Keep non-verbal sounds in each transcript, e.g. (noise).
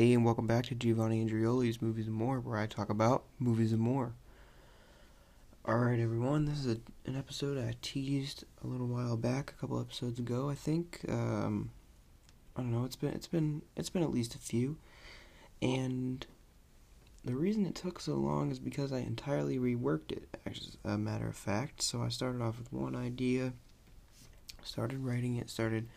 Hey, and welcome back to Giovanni Andrioli's Movies and More, where I talk about movies and more. Alright, everyone, this is a, an episode I teased a little while back, a couple episodes ago, I think. Um, I don't know, it's been it's been it's been at least a few. And the reason it took so long is because I entirely reworked it, as a matter of fact. So I started off with one idea, started writing it, started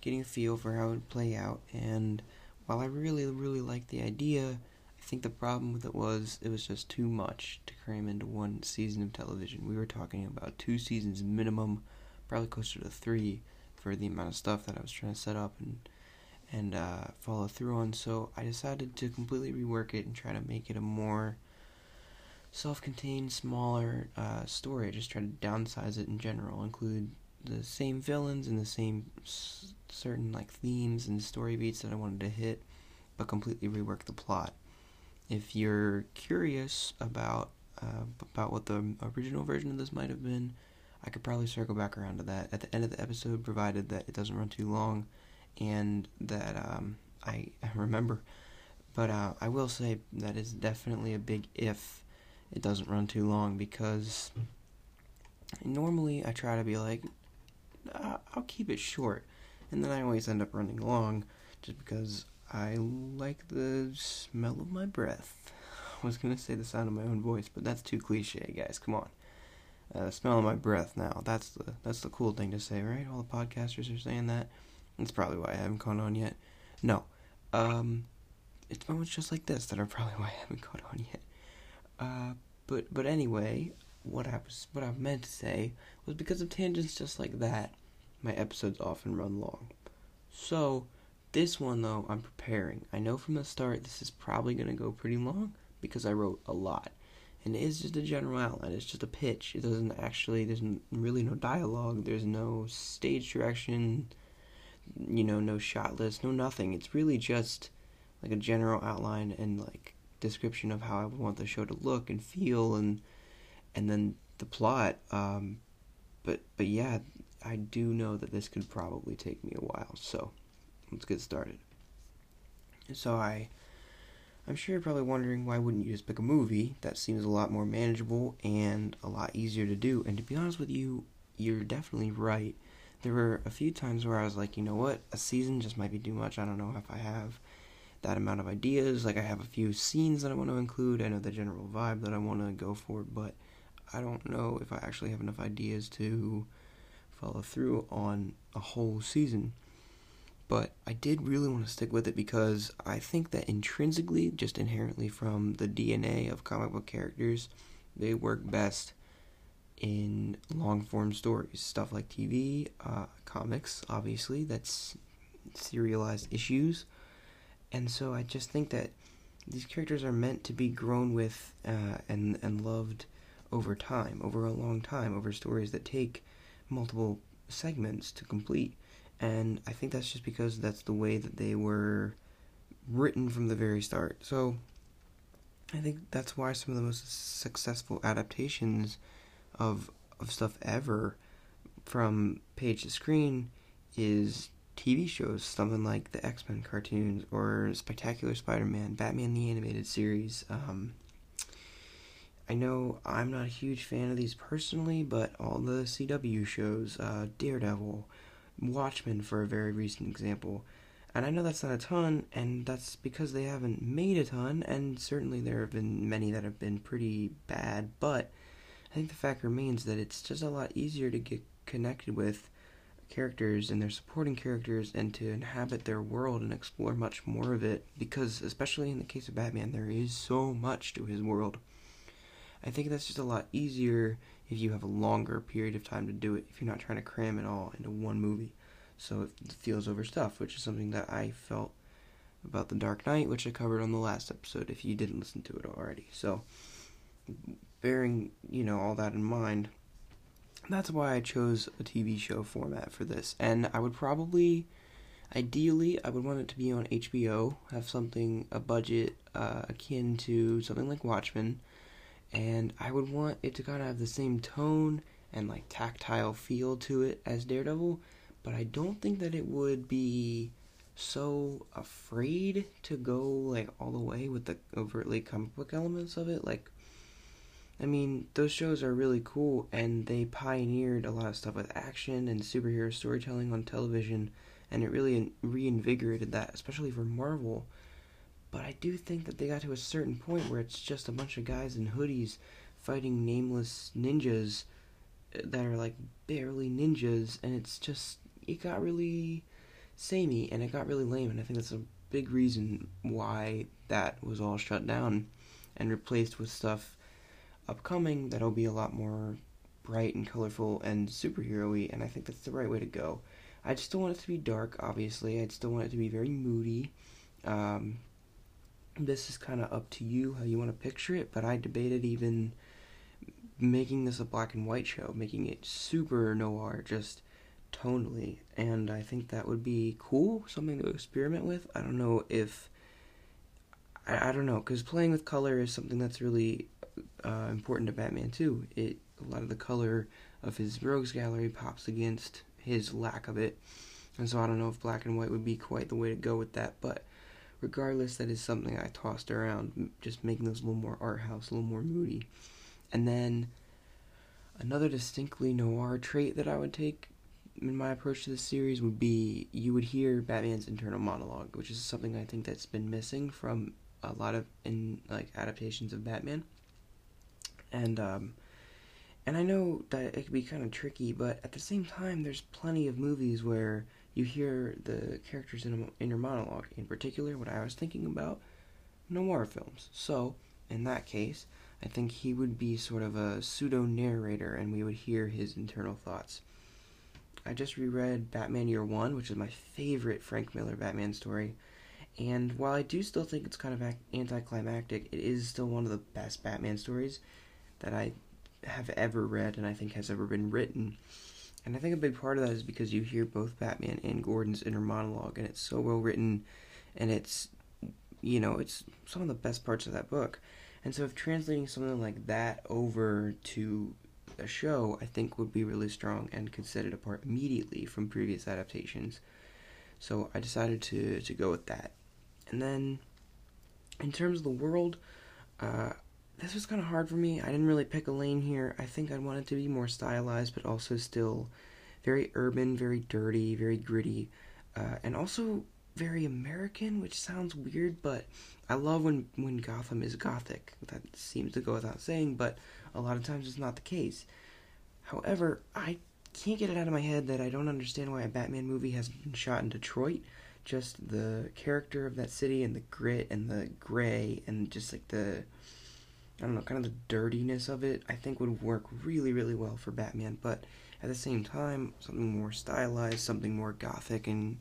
getting a feel for how it would play out, and while I really, really liked the idea, I think the problem with it was it was just too much to cram into one season of television. We were talking about two seasons minimum, probably closer to three, for the amount of stuff that I was trying to set up and and uh, follow through on. So I decided to completely rework it and try to make it a more self-contained, smaller uh, story. I just tried to downsize it in general, include the same villains and the same s- certain like themes and story beats that I wanted to hit, but completely rework the plot. If you're curious about uh, about what the original version of this might have been, I could probably circle back around to that at the end of the episode, provided that it doesn't run too long, and that um, I, (laughs) remember. But uh, I will say that is definitely a big if it doesn't run too long because normally I try to be like, I'll keep it short and then I always end up running long just because I like the smell of my breath. (laughs) I was gonna say the sound of my own voice, but that's too cliche, guys. Come on, uh, smell of my breath. Now that's the that's the cool thing to say, right? All the podcasters are saying that. That's probably why I haven't caught on yet. No, um, it's moments just like this that are (laughs) probably why I haven't caught on yet. Uh, but but anyway, what I was what I meant to say was because of tangents just like that my episodes often run long. So, this one though, I'm preparing. I know from the start this is probably going to go pretty long because I wrote a lot. And it is just a general outline, it's just a pitch. It doesn't actually, there's really no dialogue, there's no stage direction, you know, no shot list, no nothing. It's really just like a general outline and like description of how I would want the show to look and feel and and then the plot um but but yeah I do know that this could probably take me a while, so let's get started. So I I'm sure you're probably wondering why wouldn't you just pick a movie that seems a lot more manageable and a lot easier to do. And to be honest with you, you're definitely right. There were a few times where I was like, you know what, a season just might be too much. I don't know if I have that amount of ideas. Like I have a few scenes that I want to include. I know the general vibe that I want to go for, but I don't know if I actually have enough ideas to follow through on a whole season. But I did really want to stick with it because I think that intrinsically, just inherently from the DNA of comic book characters, they work best in long form stories. Stuff like TV, uh, comics, obviously, that's serialized issues. And so I just think that these characters are meant to be grown with uh, and, and loved over time, over a long time, over stories that take multiple segments to complete. And I think that's just because that's the way that they were written from the very start. So I think that's why some of the most successful adaptations of of stuff ever from page to screen is TV shows, something like the X Men cartoons or Spectacular Spider Man, Batman the Animated Series, um, I know I'm not a huge fan of these personally, but all the CW shows, uh, Daredevil, Watchmen, for a very recent example, and I know that's not a ton, and that's because they haven't made a ton, and certainly there have been many that have been pretty bad, but I think the fact remains that it's just a lot easier to get connected with characters and their supporting characters and to inhabit their world and explore much more of it because especially in the case of Batman there is so much to his world. I think that's just a lot easier if you have a longer period of time to do it, if you're not trying to cram it all into one movie. So it feels overstuffed, which is something that I felt about The Dark Knight, which I covered on the last episode if you didn't listen to it already. So, bearing, you know, all that in mind, that's why I chose a TV show format for this. And I would probably, ideally, I would want it to be on HBO, have something, a budget uh, akin to something like Watchmen and I would want it to kind of have the same tone and like tactile feel to it as Daredevil, but I don't think that it would be so afraid to go like all the way with the overtly comic book elements of it. Like, I mean, those shows are really cool and they pioneered a lot of stuff with action and superhero storytelling on television, and it really reinvigorated that, especially for Marvel. But I do think that they got to a certain point where it's just a bunch of guys in hoodies fighting nameless ninjas that are like barely ninjas, and it's just it got really samey and it got really lame, and I think that's a big reason why that was all shut down and replaced with stuff upcoming that'll be a lot more bright and colorful and superhero-y, and I think that's the right way to go. I still want it to be dark, obviously. I'd still want it to be very moody. Um, this is kind of up to you how you want to picture it, but I debated even making this a black and white show, making it super noir, just tonally, and I think that would be cool, something to experiment with. I don't know if I, I don't know because playing with color is something that's really uh, important to Batman too. It a lot of the color of his rogues gallery pops against his lack of it, and so I don't know if black and white would be quite the way to go with that, but. Regardless, that is something I tossed around, just making those a little more art house, a little more moody. And then another distinctly noir trait that I would take in my approach to this series would be you would hear Batman's internal monologue, which is something I think that's been missing from a lot of in like adaptations of Batman. And um and I know that it could be kind of tricky, but at the same time there's plenty of movies where you hear the characters in inner monologue. In particular, what I was thinking about noir films. So, in that case, I think he would be sort of a pseudo narrator and we would hear his internal thoughts. I just reread Batman Year One, which is my favorite Frank Miller Batman story. And while I do still think it's kind of anticlimactic, it is still one of the best Batman stories that I have ever read and I think has ever been written. And I think a big part of that is because you hear both Batman and Gordon's inner monologue, and it's so well written, and it's, you know, it's some of the best parts of that book. And so, if translating something like that over to a show, I think would be really strong and could set it apart immediately from previous adaptations. So I decided to to go with that. And then, in terms of the world, uh, this was kind of hard for me. I didn't really pick a lane here. I think I wanted to be more stylized, but also still very urban, very dirty, very gritty, uh, and also very American, which sounds weird, but I love when when Gotham is gothic. That seems to go without saying, but a lot of times it's not the case. However, I can't get it out of my head that I don't understand why a Batman movie has been shot in Detroit. Just the character of that city and the grit and the gray and just like the I don't know, kind of the dirtiness of it, I think would work really, really well for Batman. But at the same time, something more stylized, something more gothic and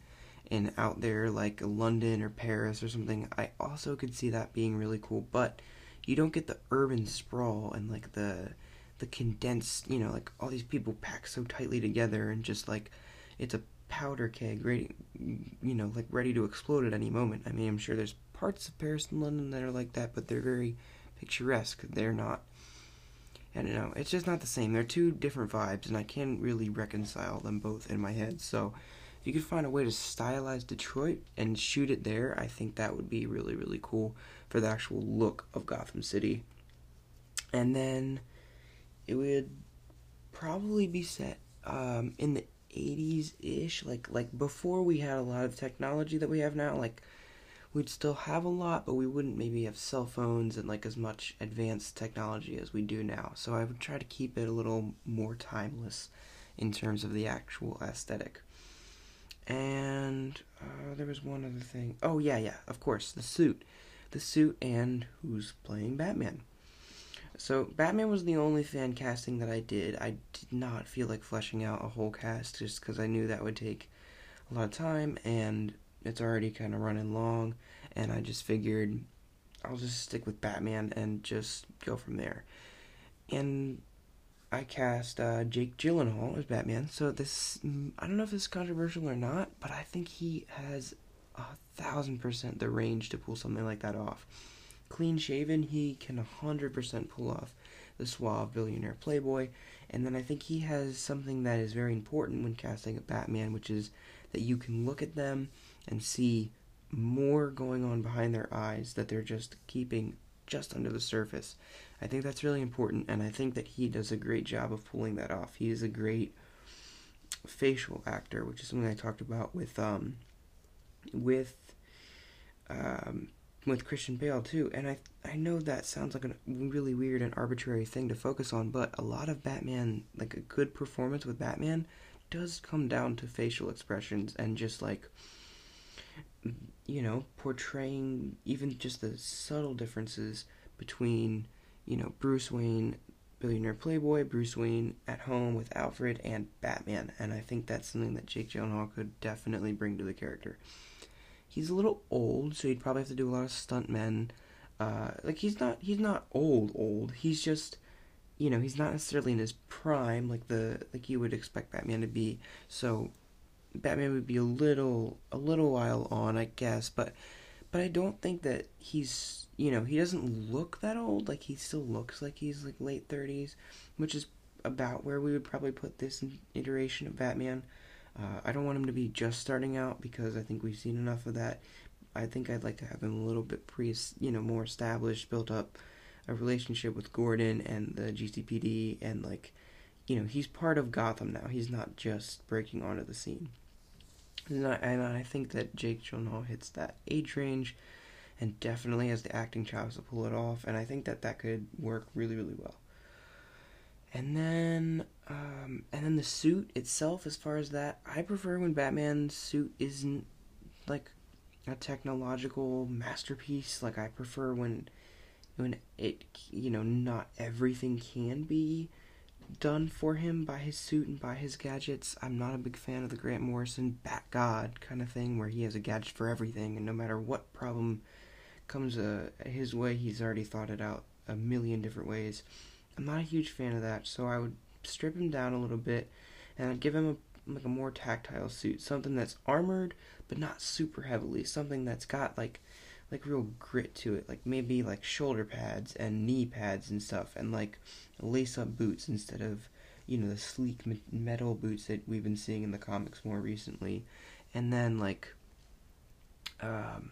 and out there like London or Paris or something, I also could see that being really cool. But you don't get the urban sprawl and like the the condensed, you know, like all these people packed so tightly together and just like it's a powder keg ready, you know, like ready to explode at any moment. I mean, I'm sure there's parts of Paris and London that are like that, but they're very picturesque. They're not. I don't know. It's just not the same. They're two different vibes, and I can't really reconcile them both in my head. So, if you could find a way to stylize Detroit and shoot it there, I think that would be really, really cool for the actual look of Gotham City. And then it would probably be set um, in the 80s ish, like like before we had a lot of technology that we have now. Like we'd still have a lot, but we wouldn't maybe have cell phones and like as much advanced technology as we do now. So I would try to keep it a little more timeless in terms of the actual aesthetic. And uh, there was one other thing. Oh yeah, yeah, of course, the suit the suit and who's playing Batman. So Batman was the only fan casting that I did. I did not feel like fleshing out a whole cast just because I knew that would take a lot of time and it's already kind of running long. And I just figured I'll just stick with Batman and just go from there. And I cast uh, Jake Gyllenhaal as Batman. So this, mm, I don't know if this is controversial or not, but I think he has a thousand percent the range to pull something like that off. Clean shaven, he can a hundred percent pull off the suave billionaire playboy. And then I think he has something that is very important when casting a Batman, which is that you can look at them and see more going on behind their eyes that they're just keeping just under the surface. I think that's really important, and I think that he does a great job of pulling that off. He is a great facial actor, which is something I talked about with um, with um, with Christian Bale too. And I I know that sounds like a really weird and arbitrary thing to focus on, but a lot of Batman, like a good performance with Batman, does come down to facial expressions and just like you know portraying even just the subtle differences between you know Bruce Wayne billionaire playboy Bruce Wayne at home with Alfred and Batman. And I think that's something that Jake Gyllenhaal could definitely bring to the character. He's a little old so he'd probably have to do a lot of stuntmen. Uh, like he's not he's not old old. He's just you know he's not necessarily in his prime like the like you would expect Batman to be. So Batman would be a little a little while on, I guess, but but I don't think that he's you know he doesn't look that old. Like he still looks like he's like late thirties, which is about where we would probably put this iteration of Batman. Uh, I don't want him to be just starting out because I think we've seen enough of that. I think I'd like to have him a little bit pre, you know, more established, built up a relationship with Gordon and the GCPD, and like, you know, he's part of Gotham now. He's not just breaking onto the scene. And I, and I think that Jake Gyllenhaal hits that age range and definitely has the acting chops to pull it off. And I think that that could work really, really well. And then, um, and then the suit itself, as far as that, I prefer when Batman's suit isn't like a technological masterpiece. Like I prefer when, when it, you know, not everything can be done for him by his suit and by his gadgets. I'm not a big fan of the Grant Morrison Bat God kind of thing where he has a gadget for everything and no matter what problem comes uh, his way, he's already thought it out a million different ways. I'm not a huge fan of that, so I would strip him down a little bit and I'd give him a like a more tactile suit, something that's armored but not super heavily, something that's got like like real grit to it, like maybe like shoulder pads and knee pads and stuff, and like lace up boots instead of you know the sleek metal boots that we've been seeing in the comics more recently, and then like um,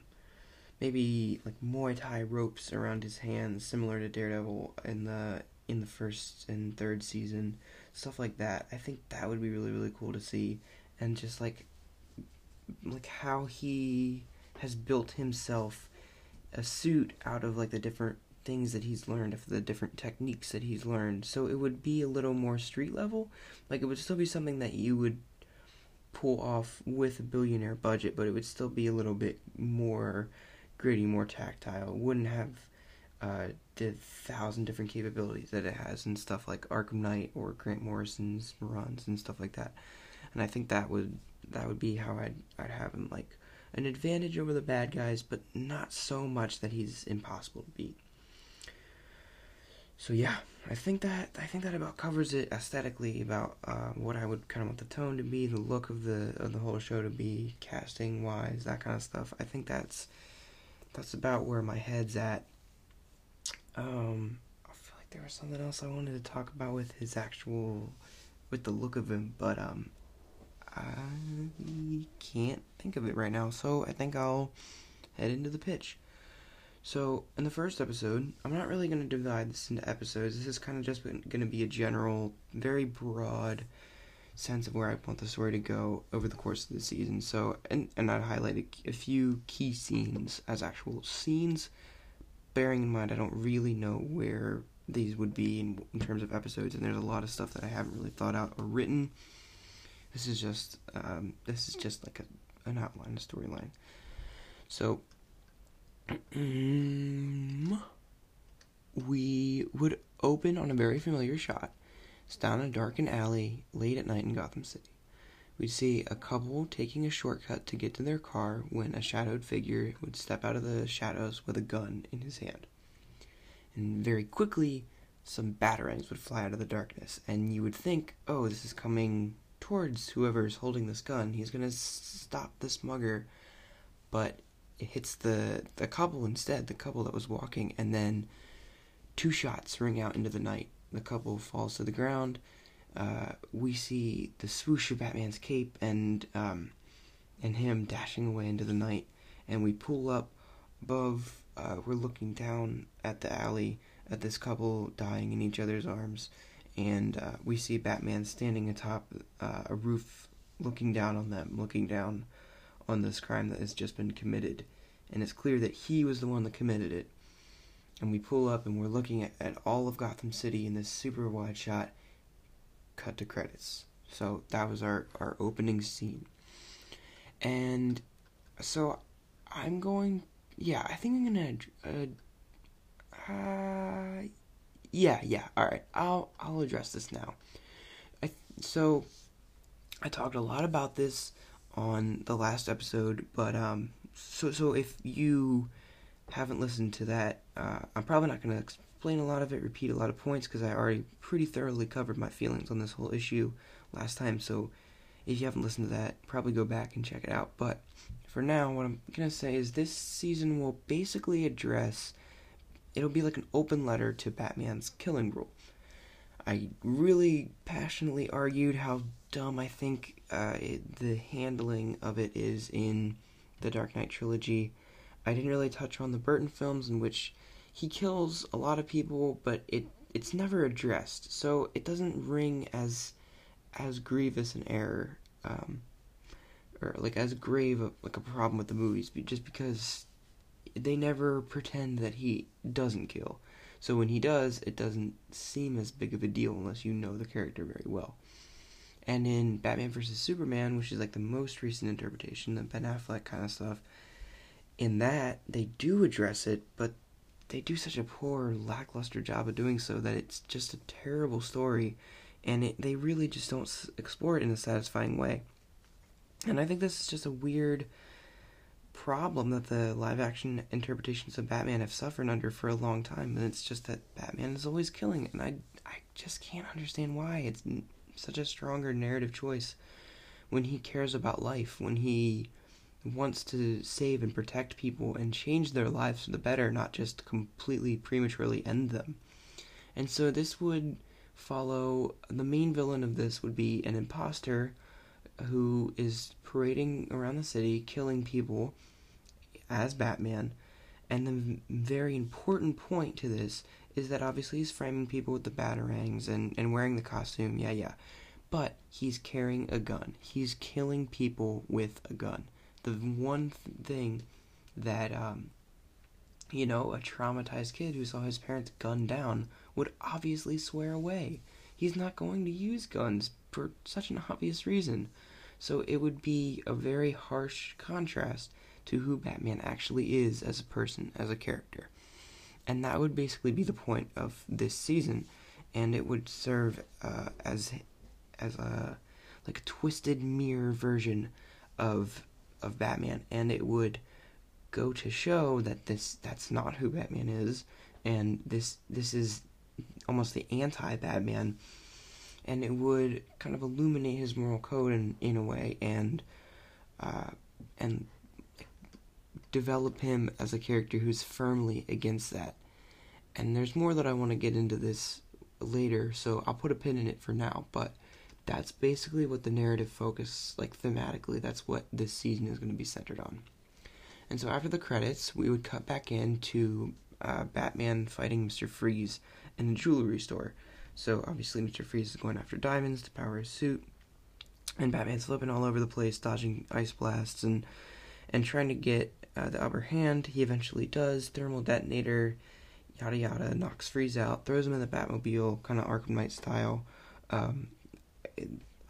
maybe like Muay Thai ropes around his hands, similar to Daredevil in the in the first and third season, stuff like that. I think that would be really really cool to see, and just like like how he has built himself a suit out of like the different things that he's learned, of the different techniques that he's learned. So it would be a little more street level. Like it would still be something that you would pull off with a billionaire budget, but it would still be a little bit more gritty, more tactile. It wouldn't have uh, the thousand different capabilities that it has and stuff like Arkham Knight or Grant Morrison's runs and stuff like that. And I think that would that would be how I'd I'd have him like an advantage over the bad guys, but not so much that he's impossible to beat. So yeah, I think that I think that about covers it aesthetically about uh, what I would kind of want the tone to be, the look of the of the whole show to be, casting wise, that kind of stuff. I think that's that's about where my head's at. Um, I feel like there was something else I wanted to talk about with his actual, with the look of him, but um, I can't think of it right now, so I think I'll head into the pitch. So, in the first episode, I'm not really going to divide this into episodes. This is kind of just going to be a general, very broad sense of where I want the story to go over the course of the season. So, and, and I'd highlight a, a few key scenes as actual scenes, bearing in mind I don't really know where these would be in, in terms of episodes, and there's a lot of stuff that I haven't really thought out or written. This is just um, this is just like a, an outline, a storyline. So (clears throat) we would open on a very familiar shot. It's down a darkened alley late at night in Gotham City. We'd see a couple taking a shortcut to get to their car when a shadowed figure would step out of the shadows with a gun in his hand. And very quickly, some batarangs would fly out of the darkness, and you would think, oh, this is coming towards whoever's holding this gun. He's gonna stop this mugger, but it hits the the couple instead, the couple that was walking, and then two shots ring out into the night. The couple falls to the ground. Uh, we see the swoosh of Batman's cape, and um, and him dashing away into the night. And we pull up above. Uh, we're looking down at the alley at this couple dying in each other's arms, and uh, we see Batman standing atop uh, a roof, looking down on them, looking down on this crime that has just been committed. And it's clear that he was the one that committed it. And we pull up and we're looking at, at all of Gotham City in this super wide shot. Cut to credits. So that was our, our opening scene. And so I'm going. Yeah, I think I'm gonna. Uh, uh, yeah, yeah. All right, I'll I'll address this now. I so I talked a lot about this on the last episode, but um, so so if you haven't listened to that, uh, I'm probably not going to explain a lot of it, repeat a lot of points because I already pretty thoroughly covered my feelings on this whole issue last time. So if you haven't listened to that, probably go back and check it out. But for now, what I'm going to say is this season will basically address it'll be like an open letter to Batman's killing rule. I really passionately argued how dumb I think uh, it, the handling of it is in the Dark Knight trilogy. I didn't really touch on the Burton films in which he kills a lot of people, but it it's never addressed, so it doesn't ring as as grievous an error, um, or like as grave a, like a problem with the movies, just because they never pretend that he doesn't kill. So when he does, it doesn't seem as big of a deal unless you know the character very well. And in Batman vs Superman, which is like the most recent interpretation, the Ben Affleck kind of stuff, in that they do address it, but they do such a poor, lackluster job of doing so that it's just a terrible story, and it, they really just don't explore it in a satisfying way. And I think this is just a weird problem that the live action interpretations of Batman have suffered under for a long time, and it's just that Batman is always killing, and I I just can't understand why it's such a stronger narrative choice when he cares about life, when he wants to save and protect people and change their lives for the better, not just completely prematurely end them. And so this would follow the main villain of this would be an imposter who is parading around the city, killing people as Batman. And the very important point to this is that obviously he's framing people with the batarangs and, and wearing the costume, yeah, yeah. But he's carrying a gun. He's killing people with a gun. The one thing that, um, you know, a traumatized kid who saw his parents gunned down would obviously swear away. He's not going to use guns for such an obvious reason. So it would be a very harsh contrast to who Batman actually is as a person, as a character. And that would basically be the point of this season, and it would serve uh, as as a like a twisted mirror version of of Batman, and it would go to show that this that's not who Batman is, and this this is almost the anti Batman, and it would kind of illuminate his moral code in in a way, and uh, and develop him as a character who's firmly against that. And there's more that I want to get into this later, so I'll put a pin in it for now, but that's basically what the narrative focus, like thematically, that's what this season is going to be centered on. And so after the credits, we would cut back into uh, Batman fighting Mr. Freeze in a jewelry store. So obviously, Mr. Freeze is going after diamonds to power his suit, and Batman's flipping all over the place, dodging ice blasts and and trying to get uh, the upper hand. He eventually does. Thermal detonator, yada yada, knocks Freeze out, throws him in the Batmobile, kind of Arkham Knight style. Um,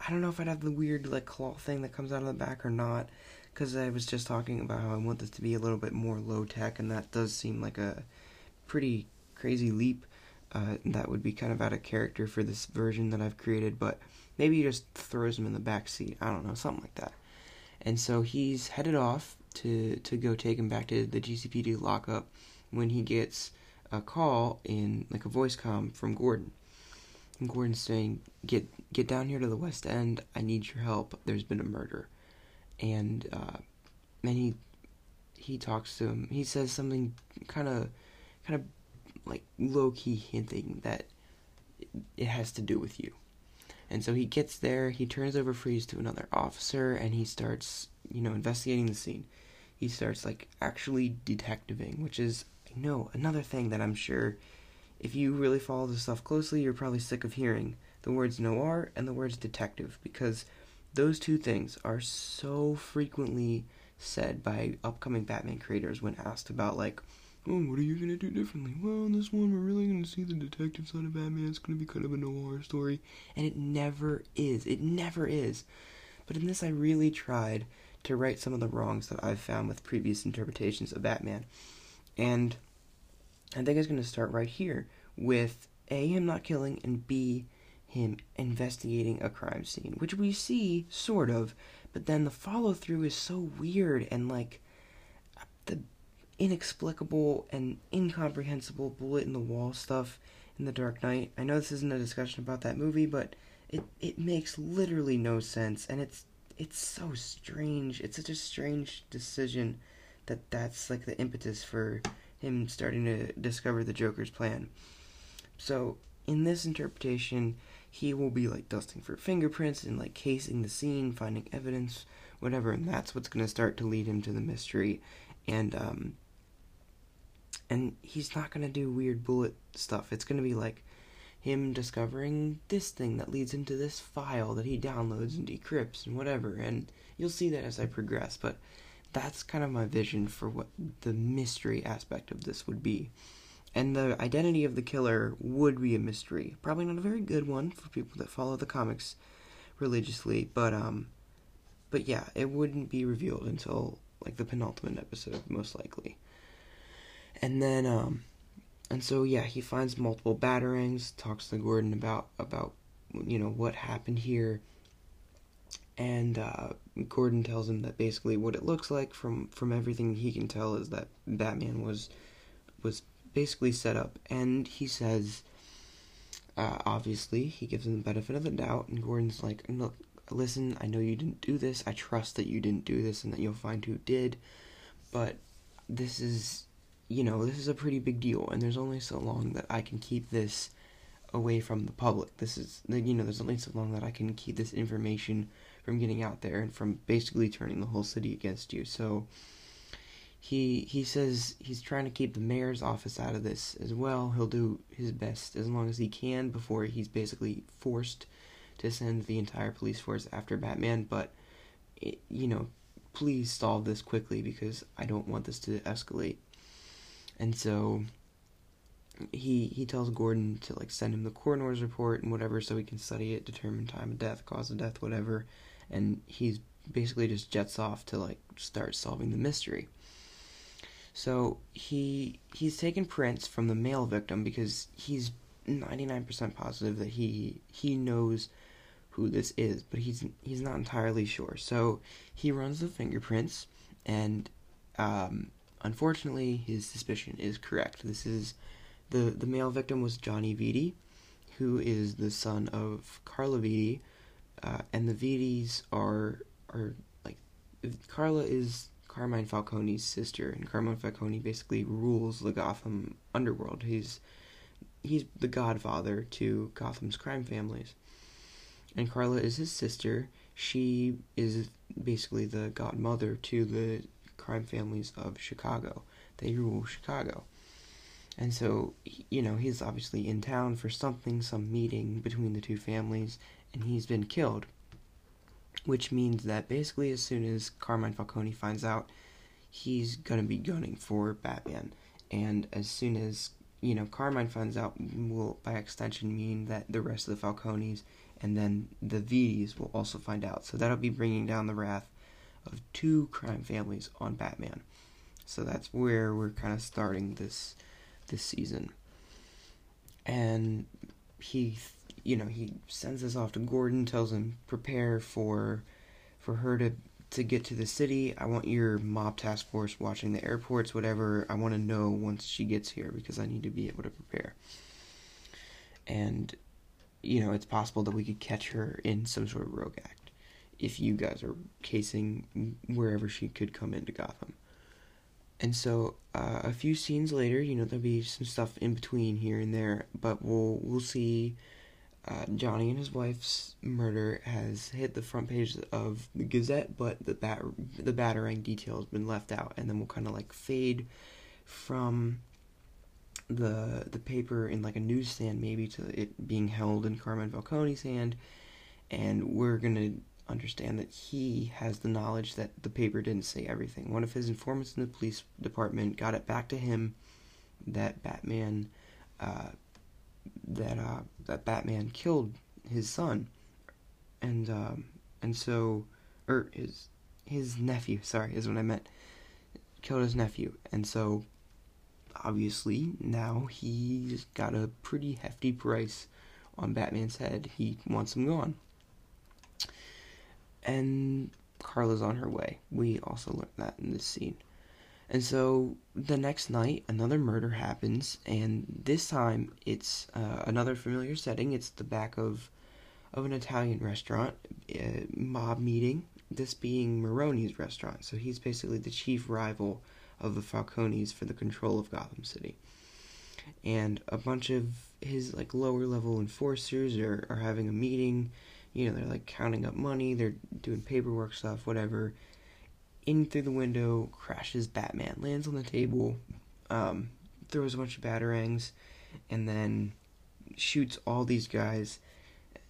I don't know if I'd have the weird like claw thing that comes out of the back or not, because I was just talking about how I want this to be a little bit more low tech, and that does seem like a pretty crazy leap. Uh, that would be kind of out of character for this version that I've created, but maybe he just throws him in the back seat. I don't know, something like that. And so he's headed off to to go take him back to the GCPD lockup when he gets a call in like a voice com from Gordon. And Gordon's saying, "Get get down here to the West End. I need your help. There's been a murder." And uh, then he he talks to him. He says something kind of kind of like low key hinting that it has to do with you. And so he gets there, he turns over Freeze to another officer, and he starts, you know, investigating the scene. He starts, like, actually detectiving, which is, I know, another thing that I'm sure if you really follow the stuff closely, you're probably sick of hearing the words noir and the words detective, because those two things are so frequently said by upcoming Batman creators when asked about, like, oh, what are you gonna do differently? Well, in this one, we're really gonna see the detective side of Batman. It's gonna be kind of a noir story, and it never is. It never is. But in this, I really tried to right some of the wrongs that I've found with previous interpretations of Batman, and I think it's gonna start right here with a him not killing and b him investigating a crime scene, which we see sort of, but then the follow through is so weird and like the inexplicable and incomprehensible bullet in the wall stuff in The Dark Knight. I know this isn't a discussion about that movie, but it it makes literally no sense and it's it's so strange. It's such a strange decision that that's like the impetus for him starting to discover the Joker's plan. So, in this interpretation, he will be like dusting for fingerprints and like casing the scene, finding evidence, whatever, and that's what's going to start to lead him to the mystery. And um and he's not to do weird bullet stuff. It's to be like him discovering this thing that leads into this file that he downloads and decrypts and whatever. And you'll see that as I progress, but that's kind of my vision for what the mystery aspect of this would be. And the identity of the killer would be a mystery. Probably not a very good one for people that follow the comics religiously, but um but yeah, it wouldn't be revealed until like the penultimate episode most likely. And then, um, and so yeah, he finds multiple batarangs, talks to Gordon about about you know what happened here, and uh, Gordon tells him that basically what it looks like from from everything he can tell is that Batman was was basically set up, and he says. Uh, obviously, he gives him the benefit of the doubt, and Gordon's like, "Look, listen, I know you didn't do this. I trust that you didn't do this, and that you'll find who did. But this is you know, this is a pretty big deal, and there's only so long that I can keep this away from the public. This is, you know, there's only so long that I can keep this information from getting out there and from basically turning the whole city against you. So he he says he's trying to keep the mayor's office out of this as well. He'll do his best as long as he can before he's basically forced to send the entire police force after Batman. But it, you know, please solve this quickly because I don't want this to escalate and so he he tells Gordon to like send him the coroner's report and whatever so he can study it, determine time of death, cause of death, whatever. And he's basically just jets off to like start solving the mystery. So he he's taken prints from the male victim because he's 99% positive that he he knows who this is, but he's he's not entirely sure. So he runs the fingerprints and um, Unfortunately, his suspicion is correct. This is the the male victim was Johnny Viti, who is the son of Carla Viti, uh, and the Vitis are are like Carla is Carmine Falcone's sister, and Carmine Falcone basically rules the Gotham underworld. He's he's the godfather to Gotham's crime families, and Carla is his sister. She is basically the godmother to the crime families of Chicago. They rule Chicago. And so, you know, he's obviously in town for something, some meeting between the two families, and he's been killed. Which means that basically, as soon as Carmine Falcone finds out, he's gonna be gunning for Batman. And as soon as, you know, Carmine finds out, will by extension mean that the rest of the Falcones and then the Vitis will also find out. So that'll be bringing down the wrath of two crime families on Batman. So that's where we're kind of starting this this season. And he you know, he sends this off to Gordon, tells him prepare for for her to to get to the city. I want your mob task force watching the airports, whatever. I want to know once she gets here because I need to be able to prepare. And you know, it's possible that we could catch her in some sort of rogue act if you guys are casing wherever she could come into Gotham. And so uh, a few scenes later, you know, there'll be some stuff in between here and there, but we'll we'll see uh, Johnny and his wife's murder has hit the front page of the Gazette, but the bat the batarang detail has been left out, and then we'll kind of like fade from the the paper in like a newsstand maybe to it being held in Carmine Falcone's hand, and we're gonna understand that he has the knowledge that the paper didn't say everything. One of his informants in the police department got it back to him that Batman uh, that uh, that Batman killed his son, and um, and so or his his nephew. Sorry, is what I meant. Killed his nephew, and so obviously now he's got a pretty hefty price on Batman's head. He wants him gone. And Carla's on her way. We also learned that in this scene. And so the next night, another murder happens, and this time it's uh, another familiar setting. It's the back of of an Italian restaurant, uh, mob meeting. This being Maroni's restaurant, so he's basically the chief rival of the Falcones for the control of Gotham City. And a bunch of his like lower level enforcers are, are having a meeting. You know, they're like counting up money, they're doing paperwork stuff, whatever in through the window, crashes Batman, lands on the table, um, throws a bunch of batarangs, and then shoots all these guys,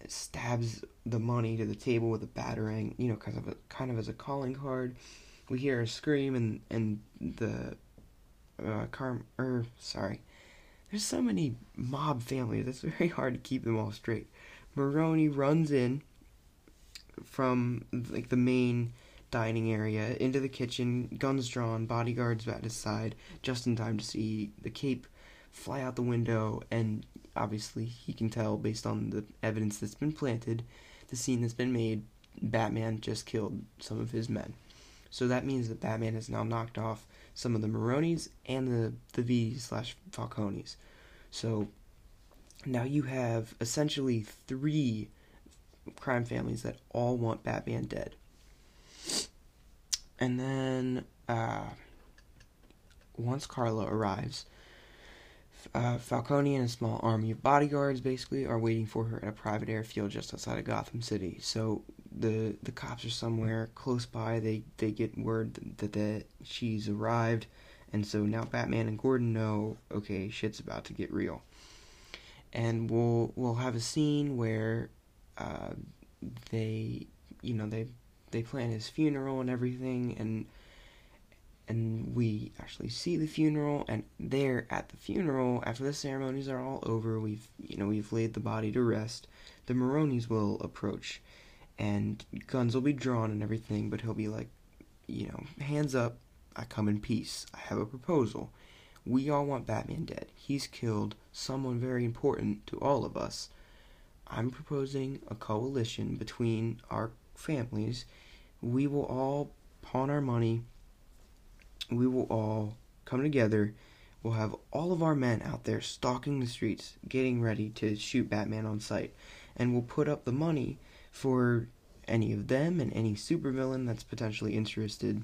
stabs the money to the table with a batarang, you know, kind of a, kind of as a calling card. We hear a scream, and and the uh, car, er, sorry, there's so many mob families. It's very hard to keep them all straight. Maroni runs in from like the main dining area, into the kitchen, guns drawn, bodyguards at his side, just in time to see the cape fly out the window. And obviously, he can tell based on the evidence that's been planted, the scene that's been made, Batman just killed some of his men. So that means that Batman has now knocked off some of the Maronis and the the V slash Falcones. So now you have essentially three crime families that all want Batman dead. And then uh, once Carla arrives, uh, Falcone and a small army of bodyguards basically are waiting for her at a private airfield just outside of Gotham City. So the the cops are somewhere close by. They they get word that that she's arrived, and so now Batman and Gordon know okay shit's about to get real. And we'll we'll have a scene where uh, they you know they they plan his funeral and everything and and we actually see the funeral and there at the funeral after the ceremonies are all over we've you know we've laid the body to rest the maronis will approach and guns will be drawn and everything but he'll be like you know hands up i come in peace i have a proposal we all want batman dead he's killed someone very important to all of us i'm proposing a coalition between our families we will all pawn our money. We will all come together. We'll have all of our men out there stalking the streets, getting ready to shoot Batman on sight. And we'll put up the money for any of them and any supervillain that's potentially interested.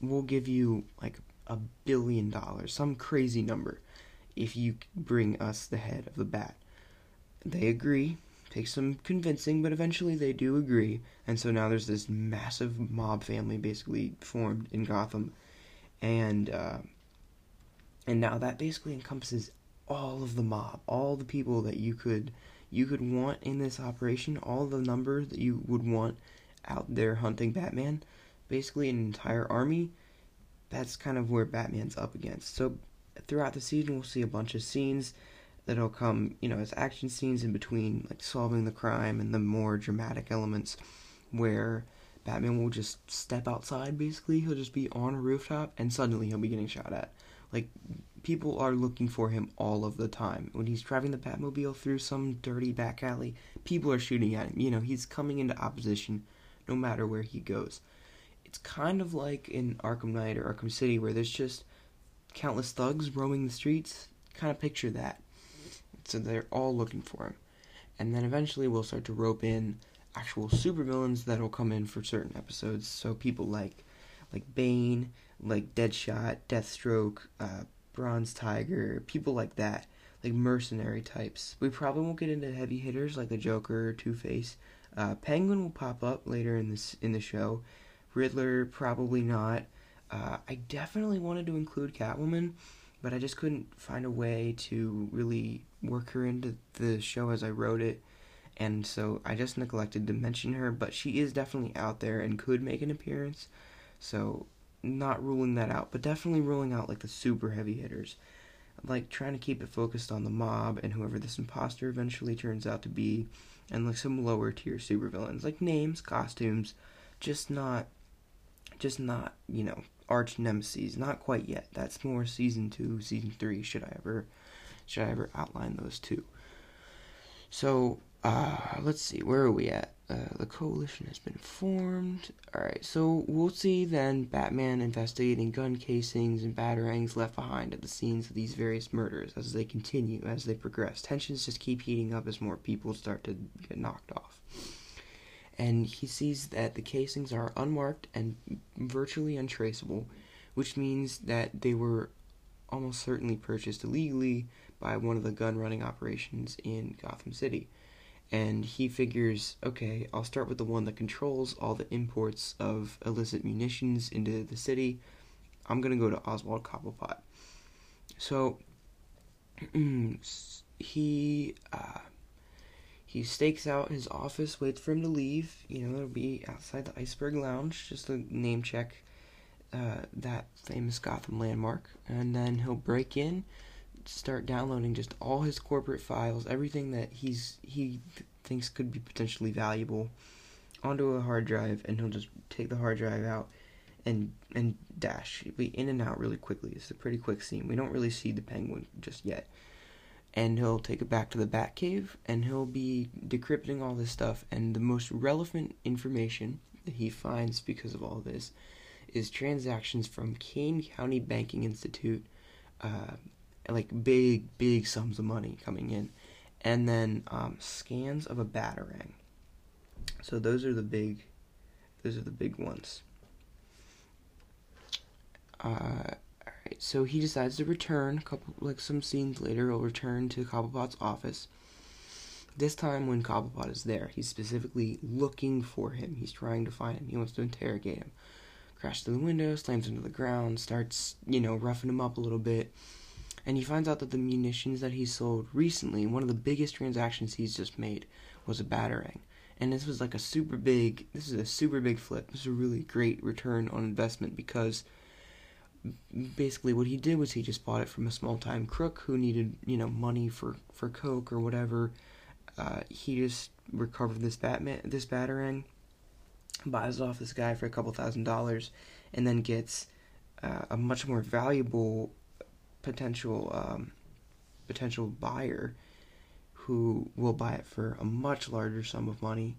We'll give you like a billion dollars, some crazy number, if you bring us the head of the bat. They agree takes some convincing, but eventually they do agree. And so now there's this massive mob family basically formed in Gotham, and uh, and now that basically encompasses all of the mob, all the people that you could you could want in this operation, all the numbers that you would want out there hunting Batman, basically an entire army. That's kind of where Batman's up against. So throughout the season, we'll see a bunch of scenes that'll come, you know, as action scenes in between, like solving the crime and the more dramatic elements where Batman will just step outside basically. He'll just be on a rooftop and suddenly he'll be getting shot at. Like, people are looking for him all of the time. When he's driving the Batmobile through some dirty back alley, people are shooting at him. You know, he's coming into opposition no matter where he goes. It's kind of like in Arkham Knight or Arkham City where there's just countless thugs roaming the streets. Kind of picture that. So they're all looking for him. And then eventually we'll start to rope in actual supervillains that'll come in for certain episodes. So people like like Bane, like Deadshot, Deathstroke, uh, Bronze Tiger, people like that. like mercenary types. We probably won't get into heavy hitters like the Joker or Two Face. Uh, Penguin will pop up later in this in the show. Riddler probably not. Uh, I definitely wanted to include Catwoman, but I just couldn't find a way to really work her into the show as I wrote it, and so I just neglected to mention her. But she is definitely out there and could make an appearance, so not ruling that out, but definitely ruling out like the super heavy hitters like trying to keep it focused on the mob and whoever this imposter eventually turns out to be, and like some lower tier supervillains, like names, costumes, just not, just not you know arch nemesis, not quite yet. That's more season two, season three. Should I ever, should I ever outline those two? So uh, let's see, where are we at? Uh, the coalition has been formed. Alright, so we'll see then Batman investigating gun casings and batarangs left behind at the scenes of these various murders as they continue, as they progress. Tensions just keep heating up as more people start to get knocked off. And he sees that the casings are unmarked and virtually untraceable, which means that they were almost certainly purchased illegally by one of the gun running operations in Gotham City and he figures, okay, I'll start with the one that controls all the imports of illicit munitions into the city. I'm gonna go to Oswald Cobblepot. So (clears throat) he uh, he stakes out his office, waits for him to leave. You know, it'll be outside the Iceberg Lounge, just to name check uh, that famous Gotham landmark, and then he'll break in start downloading just all his corporate files, everything that he's he th- thinks could be potentially valuable onto a hard drive and he'll just take the hard drive out and and dash. He'll be in and out really quickly. It's a pretty quick scene. We don't really see the penguin just yet. And he'll take it back to the Batcave and he'll be decrypting all this stuff and the most relevant information that he finds because of all this is transactions from Kane County Banking Institute uh, like big, big sums of money coming in, and then um, scans of a batarang. So those are the big, those are the big ones. Uh. So he decides to return. A couple, like some scenes later, he'll return to Cobblepot's office. This time, when Cobblepot is there, he's specifically looking for him. He's trying to find him. He wants to interrogate him. Crashes through the window, slams into the ground, starts, you know, roughing him up a little bit and he finds out that the munitions that he sold recently, one of the biggest transactions he's just made, was a batarang. And this was like a super big, this is a super big flip. This is a really great return on investment because basically what he did was he just bought it from a small time crook who needed, you know, money for, for coke or whatever. Uh, he just recovered this Batman, this batarang, buys it off this guy for a couple thousand dollars, and then gets uh, a much more valuable potential um, potential buyer who will buy it for a much larger sum of money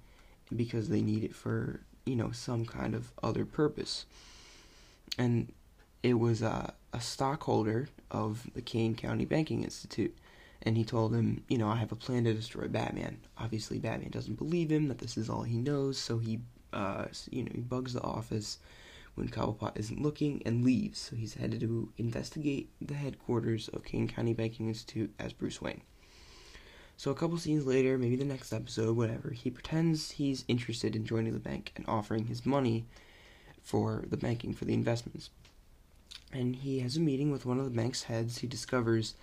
because they need it for you know some kind of other purpose and it was a, a stockholder of the Kane County Banking Institute and he told him you know I have a plan to destroy Batman obviously Batman doesn't believe him that this is all he knows so he uh, you know he bugs the office when Cobblepot isn't looking and leaves, so he's headed to investigate the headquarters of Kane County Banking Institute as Bruce Wayne. So a couple scenes later, maybe the next episode, whatever, he pretends he's interested in joining the bank and offering his money for the banking for the investments. And he has a meeting with one of the bank's heads. He discovers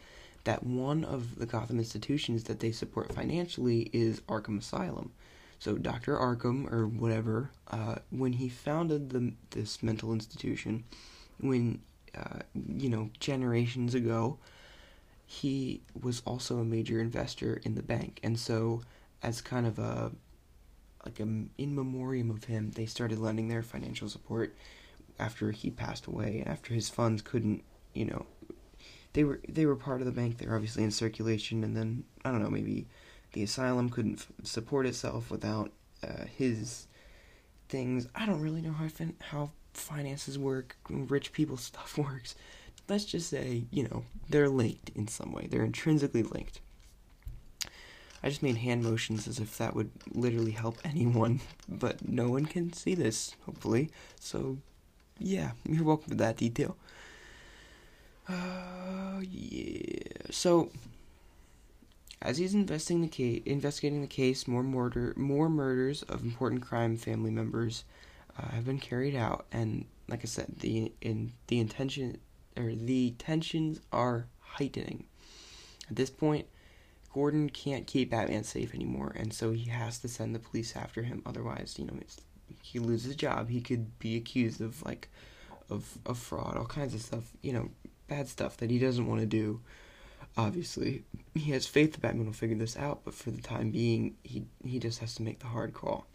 that one of the Gotham institutions that they support financially is Arkham Asylum, so Dr. Arkham, or whatever, uh, when he founded the this mental institution, when uh, you know generations ago, he was also a major investor in the bank, and so as kind of a like a in memoriam of him, they started lending their financial support after he passed away and after his funds couldn't, you know, they were they were part of the bank. They're obviously in circulation, and then I don't know maybe the asylum couldn't f- support itself without uh, his things. I don't really know how fin- how finances work, rich people (laughs) stuff works. Let's just say, you know, they're linked in some way. They're intrinsically linked. I just made hand motions as if that would literally help (laughs) anyone, but no one can see this, hopefully. So, yeah, you're welcome for that detail. Uh, yeah. So, as he's investigating the case, investigating the case, more murder, more murders of important crime family members uh, have been carried out, and like I said, the in the intention or the tensions are heightening. At this point, Gordon can't keep Batman safe anymore, and so he has to send the police after him. Otherwise, you know, he loses his job. He could be accused of like of of fraud, all kinds of stuff. You know, bad stuff that he doesn't want to do. Obviously, he has faith that Batman will figure this out, but for the time being, he he just has to make the hard call.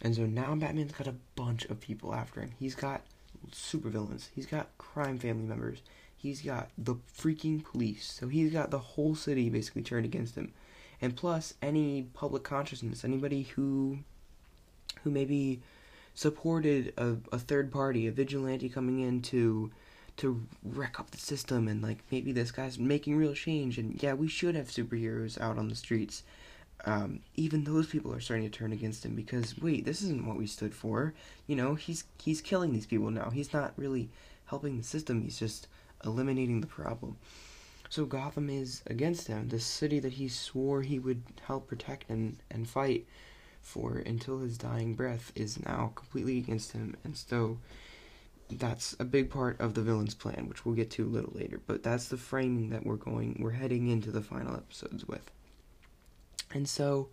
And so now Batman's got a bunch of people after him. He's got supervillains. He's got crime family members. He's got the freaking police. So he's got the whole city basically turned against him. And plus any public consciousness, anybody who who maybe supported a, a third party, a vigilante coming in to to wreck up the system and like maybe this guy's making real change and yeah, we should have superheroes out on the streets. Um, even those people are starting to turn against him because wait, this isn't what we stood for. You know, he's he's killing these people now. He's not really helping the system. He's just eliminating the problem. So Gotham is against him. The city that he swore he would help protect and, and fight for until his dying breath is now completely against him. And so that's a big part of the villain's plan, which we'll get to a little later. But that's the framing that we're going we're heading into the final episodes with. And so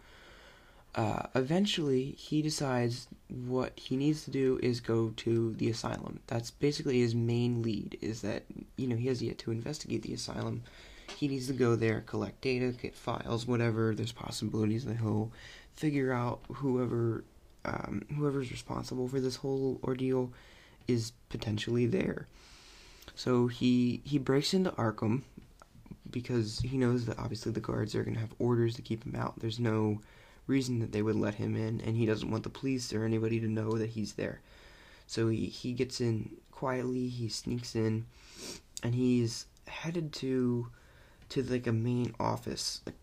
uh, eventually he decides what he needs to do is go to the asylum. That's basically his main lead, is that, you know, he has yet to investigate the asylum. He needs to go there, collect data, get files, whatever. There's possibilities that he'll figure out whoever um, whoever's responsible for this whole ordeal is potentially there. So he he breaks into Arkham because he knows that obviously the guards are going to have orders to keep him out. There's no reason that they would let him in, and he doesn't want the police or anybody to know that he's there. So he, he gets in quietly, he sneaks in, and he's headed to to like a main office, like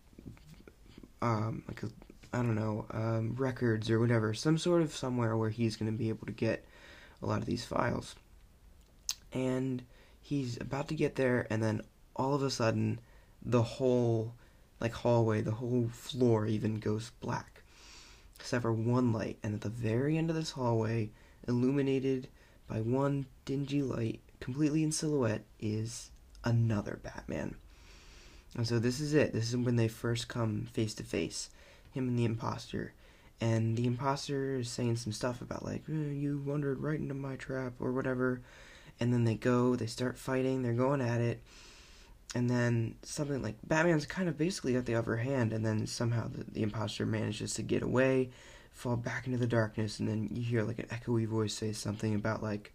um like a I don't know, um, records or whatever, some sort of somewhere where he's going to be able to get a lot of these files. And he's about to get there, and then all of a sudden, the whole like hallway, the whole floor even goes black, except for one light. And at the very end of this hallway, illuminated by one dingy light, completely in silhouette, is another Batman. And so this is it. This is when they first come face to face, him and the imposter. And the imposter is saying some stuff about like eh, you wandered right into my trap or whatever. And then they go, they start fighting, they're going at it and then something like Batman's kind of basically got the upper hand, and then somehow the, the imposter manages to get away, fall back into the darkness, and then you hear like an echoey voice say something about like,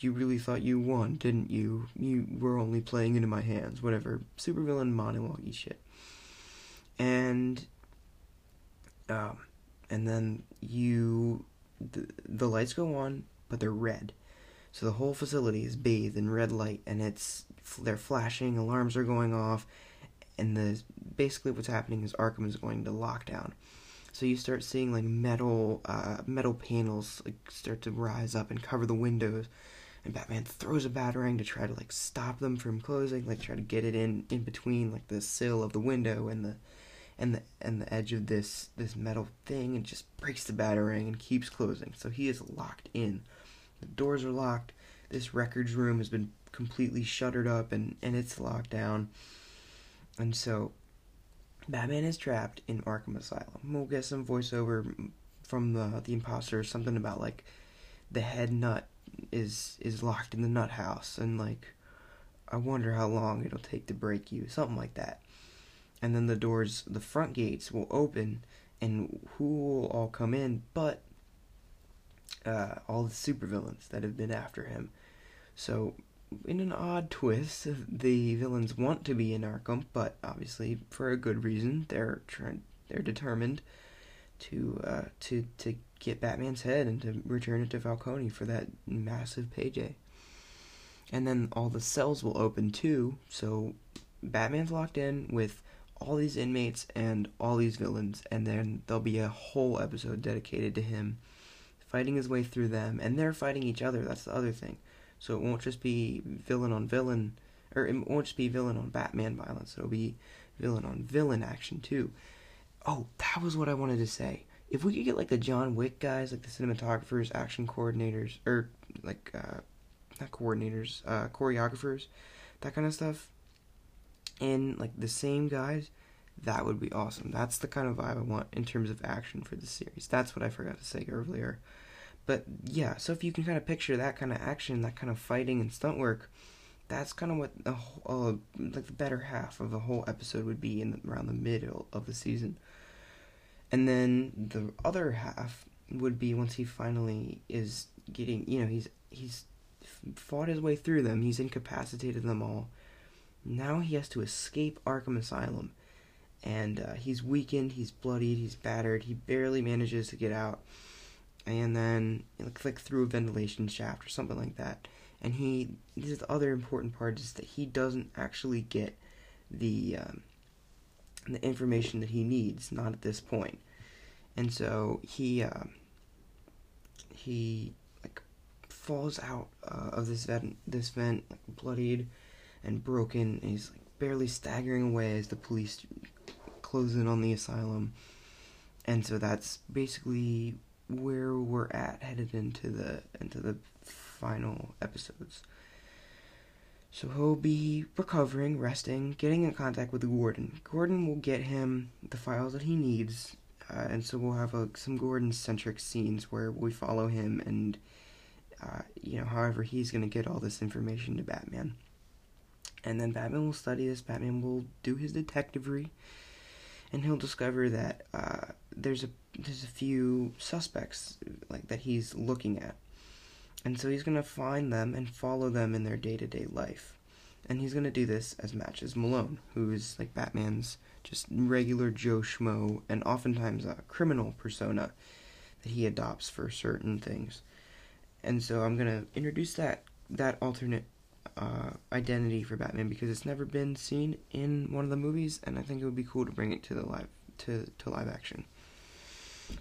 "You really thought you won, didn't you? You were only playing into my hands." Whatever, supervillain monologue shit, and um, and then you, the, the lights go on, but they're red. So the whole facility is bathed in red light, and it's they're flashing, alarms are going off, and the basically what's happening is Arkham is going to lockdown. So you start seeing like metal uh, metal panels like start to rise up and cover the windows, and Batman throws a batarang to try to like stop them from closing, like try to get it in in between like the sill of the window and the and the and the edge of this this metal thing, and just breaks the batarang and keeps closing. So he is locked in. The doors are locked. This records room has been completely shuttered up and, and it's locked down. And so Batman is trapped in Arkham Asylum. We'll get some voiceover from the the imposter, something about like the head nut is is locked in the nut house and like I wonder how long it'll take to break you, something like that. And then the doors, the front gates will open and who will all come in but uh, all the supervillains that have been after him. So, in an odd twist, the villains want to be in Arkham, but obviously for a good reason. They're trying, they're determined to uh, to to get Batman's head and to return it to Falcone for that massive payday. And then all the cells will open too, so Batman's locked in with all these inmates and all these villains, and then there'll be a whole episode dedicated to him fighting his way through them, and they're fighting each other. That's the other thing. So it won't just be villain on villain, or it won't just be villain on Batman violence. It'll be villain on villain action too. Oh, that was what I wanted to say. If we could get like the John Wick guys, like the cinematographers, action coordinators, or like uh, not coordinators, uh, choreographers, that kind of stuff, and like the same guys, that would be awesome. That's the kind of vibe I want in terms of action for the series. That's what I forgot to say earlier. But yeah, so if you can kind of picture that kind of action, that kind of fighting and stunt work, that's kind of what the whole, uh, like the better half of the whole episode would be in the, around the middle of the season. And then the other half would be once he finally is getting, you know, he's he's fought his way through them. He's incapacitated them all. Now he has to escape Arkham Asylum, and uh, he's weakened. He's bloodied. He's battered. He barely manages to get out, and then like through a ventilation shaft or something like that and he this is the other important part is that he doesn't actually get the um, the information that he needs not at this point and so he uh, he like falls out uh, of this vent this vent like, bloodied and broken he's like barely staggering away as the police close in on the asylum and so that's basically where we're at headed into the into the final episodes. So he'll be recovering, resting, getting in contact with Gordon. Gordon will get him the files that he needs, uh, and so we'll have a, some Gordon-centric scenes where we follow him and, uh, you know, however he's going to get all this information to Batman. And then Batman will study this. Batman will do his detectivery, and he'll discover that uh, there's a there's a few suspects like that he's looking at and so he's to find them and follow them in their day to day life. And he's to do this as Matches Malone, who is like Batman's just regular Joe Schmo and oftentimes a criminal persona that he adopts for certain things. And so I'm to introduce that that alternate uh, identity for Batman because it's never been seen in one of the movies, and I think it would be cool to bring it to the live to to live action.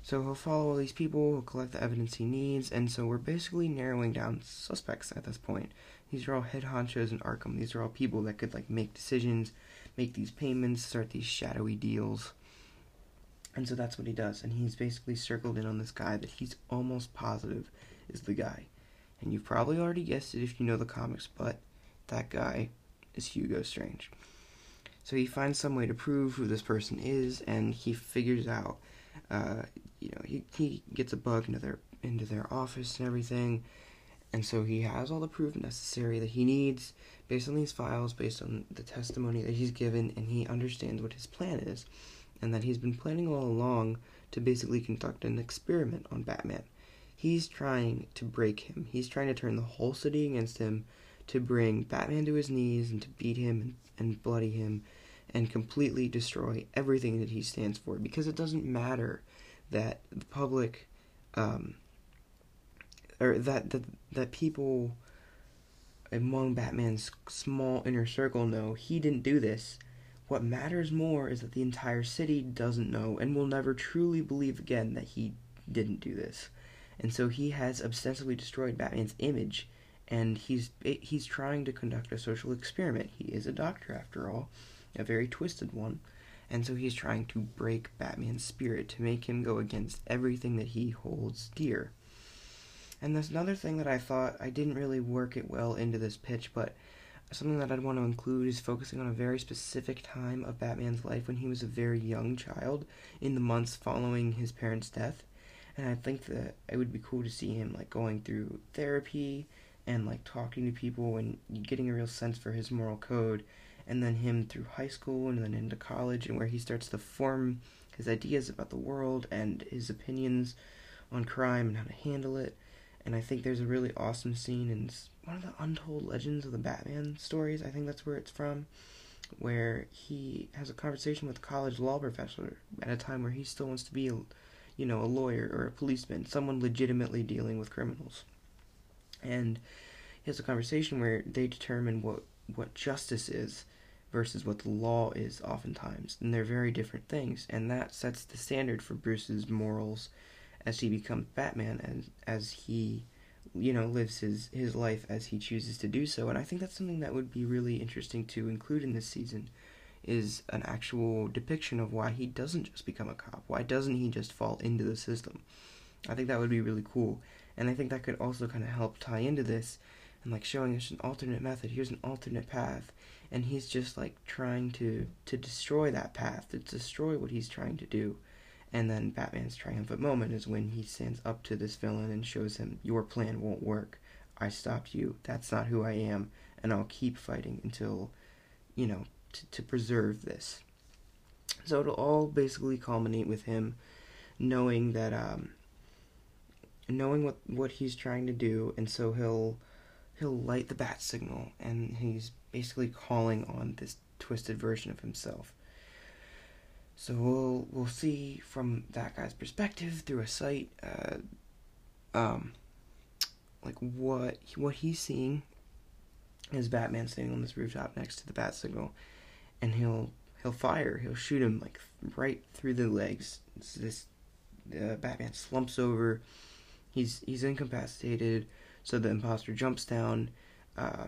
So he'll follow all these people, he'll collect the evidence he needs, and so we're basically narrowing down suspects at this point. These are all head honchos in Arkham. These are all people that could like make decisions, make these payments, start these shadowy deals. And so that's what he does. And he's basically circled in on this guy that he's almost positive is the guy. And you've probably already guessed it if you know the comics, but that guy is Hugo Strange. So he finds some way to prove who this person is, and he figures out uh, you know, he, he gets a bug into their into their office and everything, and so he has all the proof necessary that he needs based on these files, based on the testimony that he's given, and he understands what his plan is, and that he's been planning all along to basically conduct an experiment on Batman. He's trying to break him. He's trying to turn the whole city against him, to bring Batman to his knees and to beat him and, and bloody him and completely destroy everything that he stands for because it doesn't matter that the public um, or that, that that people among Batman's small inner circle know he didn't do this. What matters more is that the entire city doesn't know and will never truly believe again that he didn't do this. And so he has ostensibly destroyed Batman's image and he's eh, he's trying to conduct a social experiment. He is a doctor after all a very twisted one. And so he's trying to break Batman's spirit to make him go against everything that he holds dear. And there's another thing that I thought I didn't really work it well into this pitch, but something that I'd want to include is focusing on a very specific time of Batman's life when he was a very young child in the months following his parents' death. And I think that it would be cool to see him like going through therapy and like talking to people and getting a real sense for his moral code and then him through high school and then into college, and where he starts to form his ideas about the world and his opinions on crime and how to handle it. And I think there's a really awesome scene in one of the untold legends of the Batman stories. I think that's where it's from, where he has a conversation with a college law professor at a time where he still wants to be, a, you know, a lawyer or a policeman, someone legitimately dealing with criminals. And he has a conversation where they determine what what justice is versus what the law is oftentimes. And they're very different things. And that sets the standard for Bruce's morals as he becomes Batman and as he you know lives his his life as he chooses to do so and i think that's something that would be really interesting to include in this season is an actual depiction of why he doesn't just become a cop. Why doesn't he just fall into the system? I think that would be really cool. And I think that could also kind of help tie into this and like showing us an alternate method. Here's an alternate path. And he's just like trying to to destroy that path, to destroy what he's trying to do. And then Batman's triumphant moment is when he stands up to this villain and shows him, Your plan won't work. I stopped you. That's not who I am. And I'll keep fighting until, you know, to, to preserve this. So it'll all basically culminate with him knowing that, um, knowing what, what he's trying to do. And so he'll, he'll light the bat signal and he's basically calling on this twisted version of himself. So we'll we'll see from that guy's perspective through a sight, uh, um, like what what he's seeing is Batman standing on this rooftop next to the bat signal, and he'll he'll fire. He'll shoot him like right through the legs. It's this uh, Batman slumps over. He's he's incapacitated. So the imposter jumps down, uh,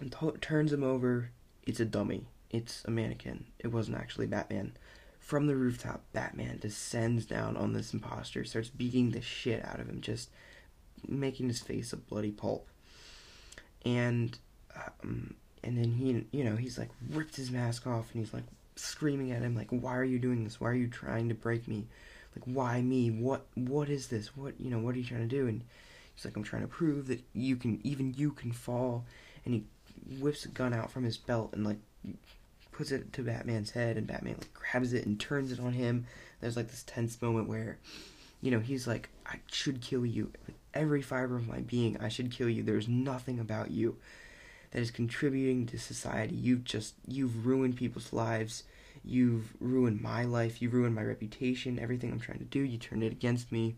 and t- turns him over. It's a dummy it's a mannequin. It wasn't actually Batman. From the rooftop, Batman descends down on this imposter, starts beating the shit out of him, just making his face a bloody pulp. And um, and then he, you know, he's like ripped his mask off, and he's like screaming at him, like, "Why are you doing this? Why are you trying to break me? Like, why me? What what is this? What you know? What are you trying to do?" And he's like, "I'm trying to prove that you can, even you can fall." And he whips a gun out from his belt and like puts it to Batman's head, and Batman like grabs it and turns it on him. There's like this tense moment where, you know, he's like, "I should kill you every fiber of my being. I should kill you. There's nothing about you that is contributing to society. You've just you've ruined people's lives. You've ruined my life. You've ruined my reputation. Everything I'm trying to do, you turned it against me."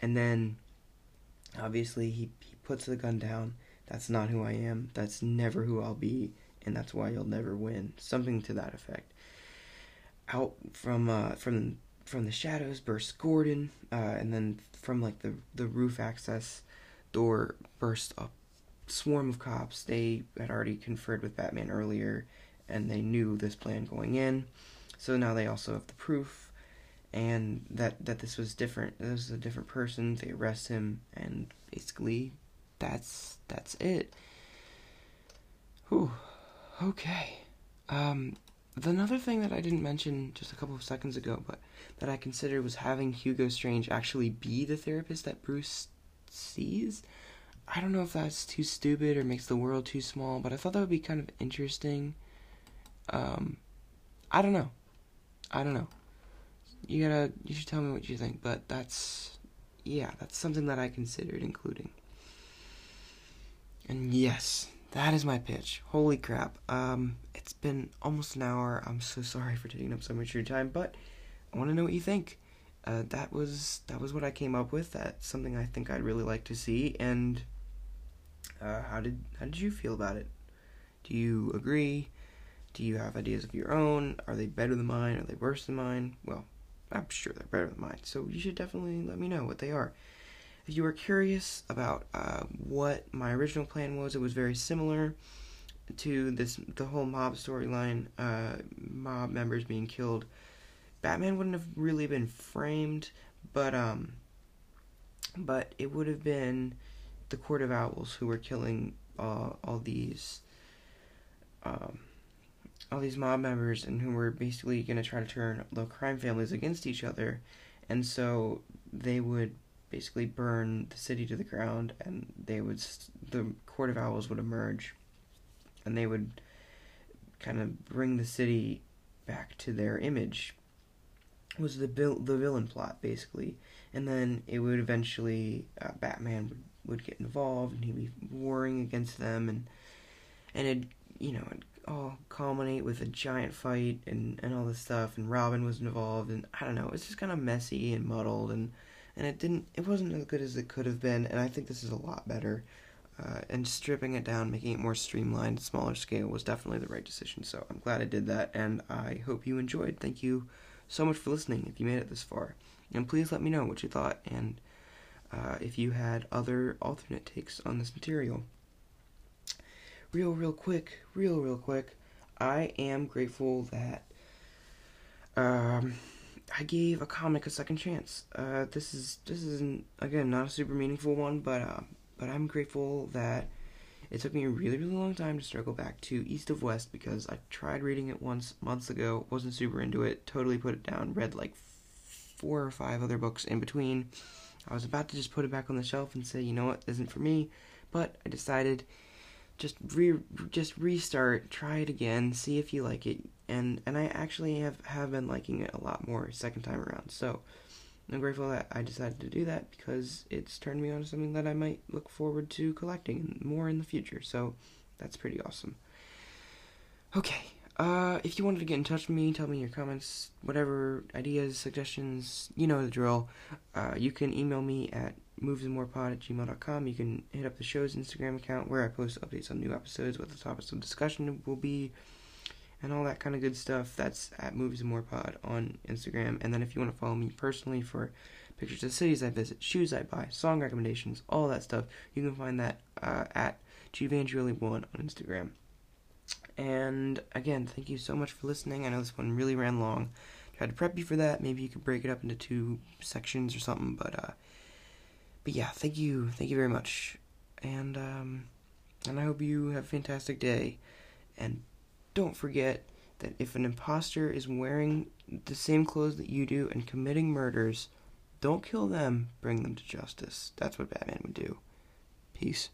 And then, obviously, he he puts the gun down. That's not who I am. That's never who I'll be and that's why you'll never win. Something to that effect. Out from uh, from from the shadows bursts Gordon, uh, and then from like the the roof access door bursts a swarm of cops. They had already conferred with Batman earlier, and they knew this plan going in. So now they also have the proof, and that that this was different. This was a different person. They arrest him, and basically, that's that's it. Whew. Okay. Um, the another thing that I didn't mention just a couple of seconds ago, but that I considered was having Hugo Strange actually be the therapist that Bruce sees. I don't know if that's too stupid or makes the world too small, but I thought that would be kind of interesting. Um, I don't know. I don't know. You gotta, you should tell me what you think, but that's, yeah, that's something that I considered including. And yes, that is my pitch. Holy crap. Um, it's been almost an hour. I'm so sorry for taking up so much of your time, but I want to know what you think. Uh, that was that was what I came up with. That's something I think I'd really like to see. And uh, how did how did you feel about it? Do you agree? Do you have ideas of your own? Are they better than mine? Are they worse than mine? Well, I'm sure they're better than mine. So you should definitely let me know what they are. If you were curious about uh, what my original plan was, it was very similar to this the whole mob storyline, uh, mob members being killed. Batman wouldn't have really been framed, but um, but it would have been the Court of Owls who were killing uh, all these um, all these mob members and who were basically going to try to turn the crime families against each other, and so they would basically burn the city to the ground, and they would the court of owls would emerge, and they would kind of bring the city back to their image. Was the vil- the villain plot basically, and then it would eventually uh, Batman would, would get involved, and he'd be warring against them, and and it you know it all culminate with a giant fight and and all this stuff, and Robin was involved, and I don't know, it's just kind of messy and muddled and and it didn't it wasn't as good as it could have been and i think this is a lot better. Uh, and stripping it down making it more streamlined smaller scale was definitely the right decision so i'm glad i did that and i hope you enjoyed. Thank you so much for listening if you made it this far. And please let me know what you thought and uh, if you had other alternate takes on this material real real quick real real quick I am grateful that um, I gave a comic a second chance. Uh, this is this is again not a super meaningful one, but uh, but I'm grateful that it took me a really really long time to circle back to East of West because I tried reading it once months ago, wasn't super into it, totally put it down, read like four or five other books in between. I was about to just put it back on the shelf and say, you know what, isn't for me, but I decided just re just restart, try it again, see if you like it, and and I actually have have been liking it a lot more second time around. So I'm grateful that I decided to do that because it's turned me on to something that I might look forward to collecting more in the future. So that's pretty awesome. Okay, uh, if you wanted to get in touch with me, tell me your comments, whatever ideas, suggestions, you know the drill. Uh, you can email me at moviesandmorepod at gmail.com. You can hit up the show's Instagram account where I post updates on new episodes, what the topics of discussion will be, and all that kind of good stuff. That's at Movies and More Pod on Instagram. And then if you want to follow me personally for pictures of cities I visit, shoes I buy, song recommendations, all that stuff, you can find that uh, at Gvandrioli1 on Instagram. And again, thank you so much for listening. I know this one really ran long. Tried to prep you for that. Maybe you could break it up into two sections or something, but uh, but yeah, thank you, thank you very much, and um, and I hope you have a fantastic day, and don't forget that if an imposter is wearing the same clothes that you do and committing murders, don't kill them, bring them to justice. That's what Batman would do. Peace.